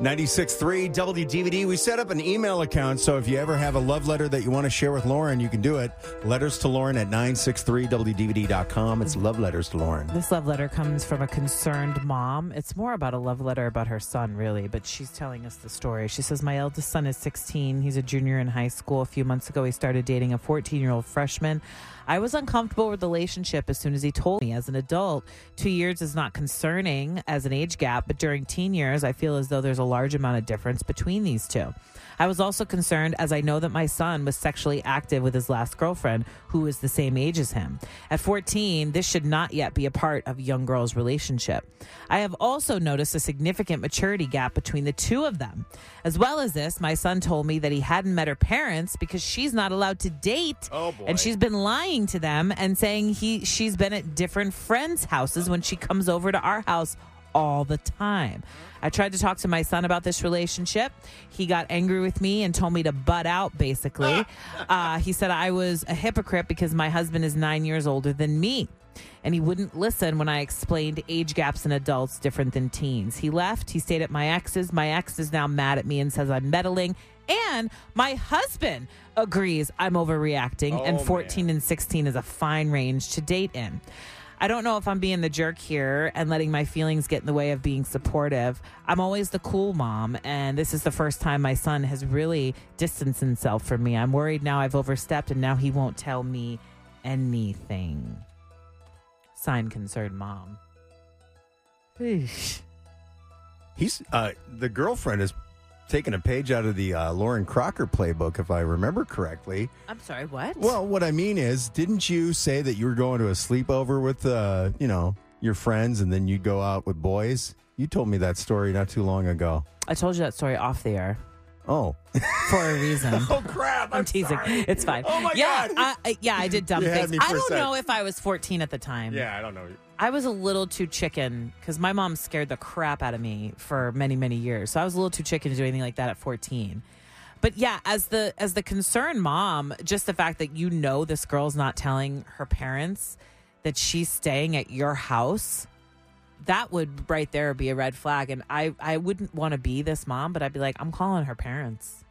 96.3 WDVD. We set up an email account, so if you ever have a love letter that you want to share with Lauren, you can do it. Letters to Lauren at 963WDVD.com. It's love letters to Lauren. This love letter comes from a concerned mom. It's more about a love letter about her son, really, but she's telling us the story. She says, My eldest son is 16. He's a junior in high school. A few months ago, he started dating a 14 year old freshman. I was uncomfortable with the relationship as soon as he told me. As an adult, two years is not concerning as an age gap, but during teen years, I feel as though there's a large amount of difference between these two. I was also concerned as I know that my son was sexually active with his last girlfriend, who is the same age as him. At 14, this should not yet be a part of a young girl's relationship. I have also noticed a significant maturity gap between the two of them. As well as this, my son told me that he hadn't met her parents because she's not allowed to date. Oh. And she's been lying to them and saying he she's been at different friends' houses when she comes over to our house all the time. I tried to talk to my son about this relationship. He got angry with me and told me to butt out, basically. Uh, he said I was a hypocrite because my husband is nine years older than me. And he wouldn't listen when I explained age gaps in adults different than teens. He left. He stayed at my ex's. My ex is now mad at me and says I'm meddling. And my husband agrees I'm overreacting, Oh, and 14 man. and 16 is a fine range to date in. I don't know if I'm being the jerk here and letting my feelings get in the way of being supportive. I'm always the cool mom, and this is the first time my son has really distanced himself from me. I'm worried now I've overstepped, and now he won't tell me anything. Sign concerned mom. Eesh. He's uh, the girlfriend is taking a page out of the uh, Lauren Crocker playbook, if I remember correctly. I'm sorry, what? Well, what I mean is, didn't you say that you were going to a sleepover with, uh, you know, your friends, and then you'd go out with boys? You told me that story not too long ago. I told you that story off the air Oh, for a reason. oh crap! I'm teasing. It's fine. Oh my yeah, God. I, I- yeah, I did dumb You things. I don't know if I was 14 at the time. Yeah, I don't know. I was a little too chicken because my mom scared the crap out of me for many, many years. So I was a little too chicken to do anything like that at 14. But yeah, as the as the concerned mom, just the fact that you know this girl's not telling her parents that she's staying at your house, that would right there be a red flag. And I I wouldn't want to be this mom, but I'd be like, I'm calling her parents.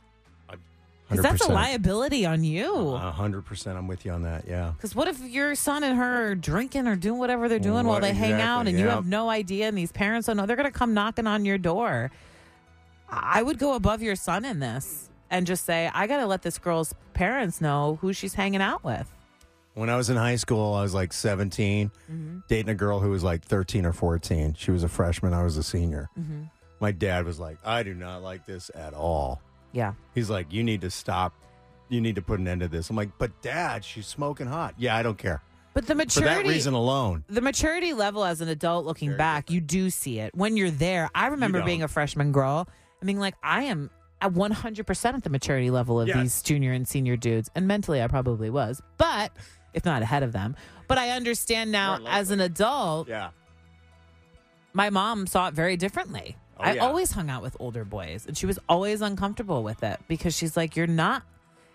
Because that's a liability on you. A hundred percent. I'm with you on that. Yeah. Because what if your son and her are drinking or doing whatever they're doing while What- they hang out exactly, and you have no idea and these parents don't know? They're going to come knocking on your door. I would go above your son in this and just say, I got to let this girl's parents know who she's hanging out with. When I was in high school, I was like 17, Mm-hmm. dating a girl who was like 13 or 14. She was a freshman. I was a senior. Mm-hmm. My dad was like, I do not like this at all. Yeah. He's like, you need to stop. You need to put an end to this. I'm like, but dad, she's smoking hot. Yeah, I don't care. But the For maturity. that reason alone. the maturity level as an adult looking Very back, you do see it when you're there. I remember don't. being a freshman girl and being like, I am at 100% at the maturity level of Yes. these junior and senior dudes. And mentally, I probably was, but if not ahead of them. But I understand now as an adult, Yeah. my mom saw it very differently. Oh, I yeah. always hung out with older boys, and she was always uncomfortable with it because she's like, You're not.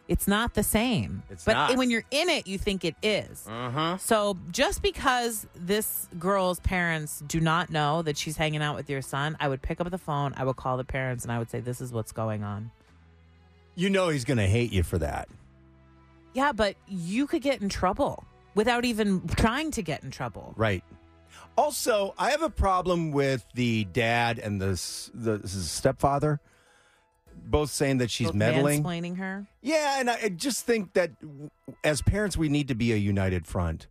It's not the same. It's but not. when you're in it, you think it is. Uh huh. So just because this girl's parents do not know that she's hanging out with your son, I would pick up the phone, I would call the parents, and I would say, "This is what's going on." You know he's going to hate you for that. Yeah, but you could get in trouble without even trying to get in trouble. Right. Also, I have a problem with the dad and the, s- the his stepfather both saying that she's Both meddling. mansplaining her. Yeah, and I I just think that w- as parents, we need to be a united front,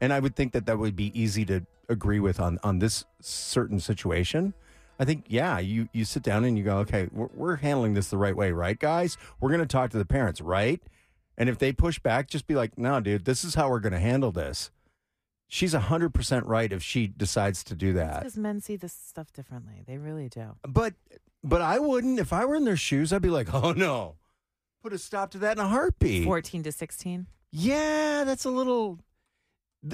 and I would think that that would be easy to agree with on on this certain situation. I think, yeah, you you sit down and you go, okay, we're, we're handling this the right way, right, guys? We're going to talk to the parents, right? And if they push back, just be like, no, dude, this is how we're going to handle this. She's hundred percent right if she decides to do that. Because men see this stuff differently. They really do. But but I wouldn't if I were in their shoes. I'd be like, oh no, put a stop to that in a heartbeat. 14 to 16. Yeah, that's a little.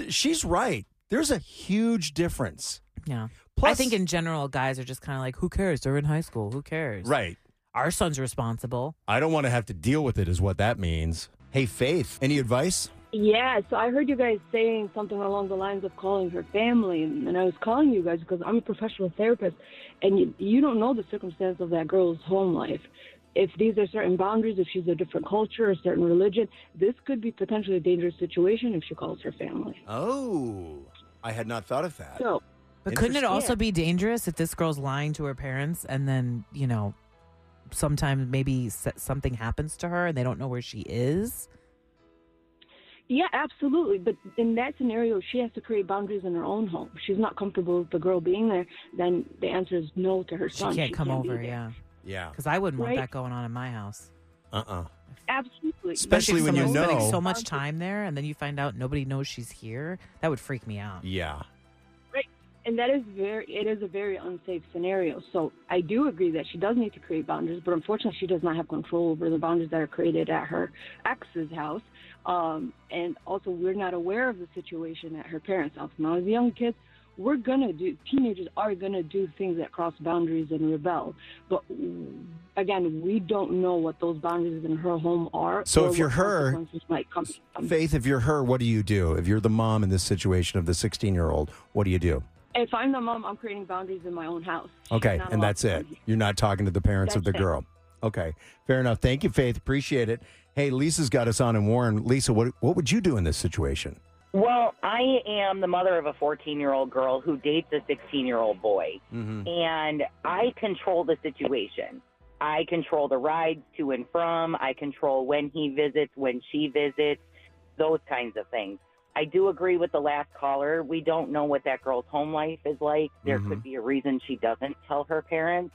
She's right. There's a huge difference. Yeah. Plus, I think in general, guys are just kind of like, who cares? They're in high school. Who cares? right. Our son's responsible. I don't want to have to deal with it. Is what that means. Hey, Faith, any advice? Yeah, so I heard you guys saying something along the lines of calling her family, and, and I was calling you guys because I'm a professional therapist, and you, you don't know the circumstance of that girl's home life. If these are certain boundaries, if she's a different culture, a certain religion, this could be potentially a dangerous situation if she calls her family. Oh, I had not thought of that. So, But couldn't it also be dangerous if this girl's lying to her parents and then, you know, sometimes maybe something happens to her and they don't know where she is? yeah, absolutely. But in that scenario, she has to create boundaries in her own home. If she's not comfortable with the girl being there, then the answer is no to her She son. can't come be over, there. yeah. yeah. Because I wouldn't want that going on in my house. Uh uh Absolutely. Especially if when you someone's spending know- so much time there and then you find out nobody knows she's here. That would freak me out. Yeah. And that is very it is a very unsafe scenario so i do agree that she does need to create boundaries but unfortunately she does not have control over the boundaries that are created at her ex's house um, and also we're not aware of the situation at her parents house now as young kids we're gonna do teenagers are gonna do things that cross boundaries and rebel but again we don't know what those boundaries in her home are So if you're her- might come. Faith, if you're her, what do you do? If you're the mom in this situation of the 16 year old, what do you do? If i'm the mom i'm creating boundaries in my own house Okay, and that's it. You're not talking to the parents of the That's it. girl. Okay, fair enough. Thank you, Faith. Appreciate it. Hey, Lisa's got us on and Warren. Lisa, what what would you do in this situation? Well, I am the mother of a 14 year old girl who dates a 16 year old boy, Mm-hmm. and I control the situation. I control the rides to and from. I control when he visits, when she visits, those kinds of things. I do agree with the last caller. We don't know what that girl's home life is like. There Mhm. could be a reason she doesn't tell her parents.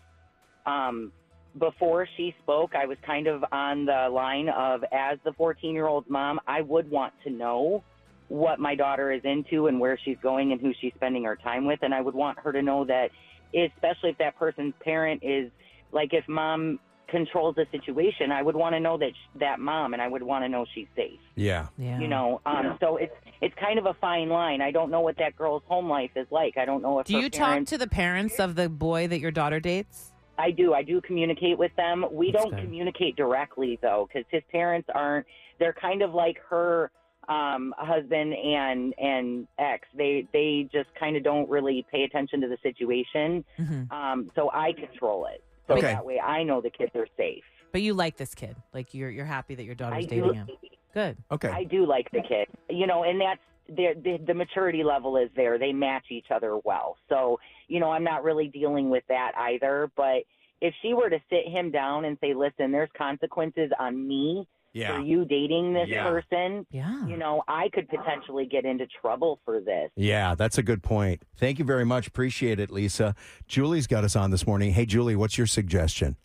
Um, before she spoke, I was kind of on the line of, as the 14 year old's mom, I would want to know what my daughter is into and where she's going and who she's spending her time with. And I would want her to know that, especially if that person's parent is like, if mom controls the situation, I would want to know that sh- that mom and I would want to know she's safe. Yeah. Yeah. You know, um, so it's it's kind of a fine line. I don't know what that girl's home life is like. I don't know if Do her you talk to the parents of the boy that your daughter dates? I do. I do communicate with them. We That's don't good. communicate directly though, because his parents aren't. They're kind of like her um, husband and and ex. They they just kind of don't really pay attention to the situation. hmm Um, so I control it. So Okay. that way I know the kids are safe. But you like this kid. Like you're you're happy that your daughter's I dating do. him. Good. Okay. I do like the kid, you know, and that's the, the the maturity level is there. They match each other well. So, you know, I'm not really dealing with that either. But if she were to sit him down and say, "Listen, there's consequences on me yeah. for you dating this Yeah. person," Yeah. you know, I could potentially get into trouble for this. Yeah, that's a good point. Thank you very much. Appreciate it, Lisa. Julie's got us on this morning. Hey, Julie, what's your suggestion?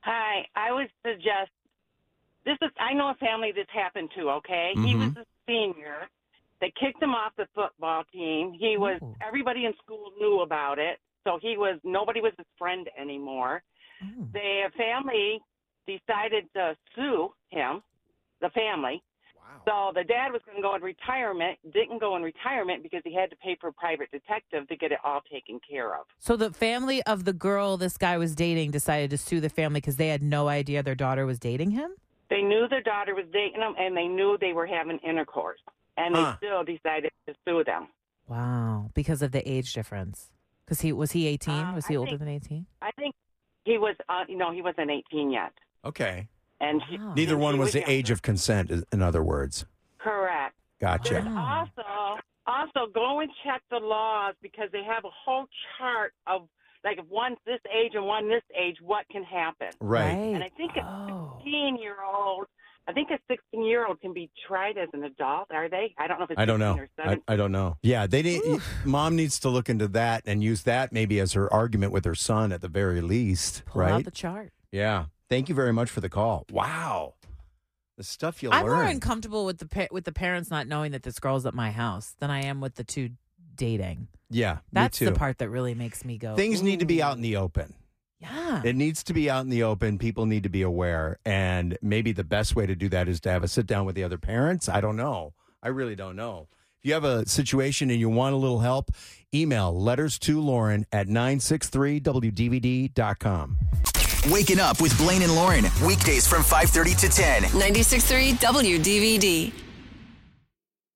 Hi, I would suggest this is I know a family this happened to, okay? He was Mhm. a senior. They kicked him off the football team. He was Ooh. everybody in school knew about it. So he was nobody was his friend anymore. Oh. The family decided to sue him, the family. Wow. So the dad was going to go in retirement, didn't go in retirement because he had to pay for a private detective to get it all taken care of. So the family of the girl this guy was dating decided to sue the family because they had no idea their daughter was dating him. They knew their daughter was dating him, and they knew they were having intercourse, and they Huh. still decided to sue them. Wow, because of the age difference. Because he was he eighteen? Uh, was he I older think- than eighteen? I think he was, uh, you know, he wasn't 18 yet, Okay. and she, Wow. Neither one was the age of consent, is- in other words. correct. Gotcha. Wow. Also, also go and check the laws because they have a whole chart of like if one's this age and one this age, what can happen. Right. And I think a Oh. 16 year old, I think a 16 year old can be tried as an adult. Are they? I don't know if it's I don't 16 know. or I, 17. I don't know. Yeah, they need. Mom needs to look into that and use that maybe as her argument with her son at the very least, Pull out right? the chart. yeah. Thank you very much for the call. Wow, the stuff you I'm learn. more uncomfortable with the pa- with the parents not knowing that this girl's at my house than I am with the two dating. yeah, That's me too. the part that really makes me go. Things need to be out in the open. Yeah. It needs to be out in the open. People need to be aware. And maybe the best way to do that is to have a sit down with the other parents. I don't know. I really don't know. If you have a situation and you want a little help, email letters to Lauren at 963wdvd.com. Waking up with Blaine and Lauren. Weekdays from 5:30 to 10. 96.3 WDVD.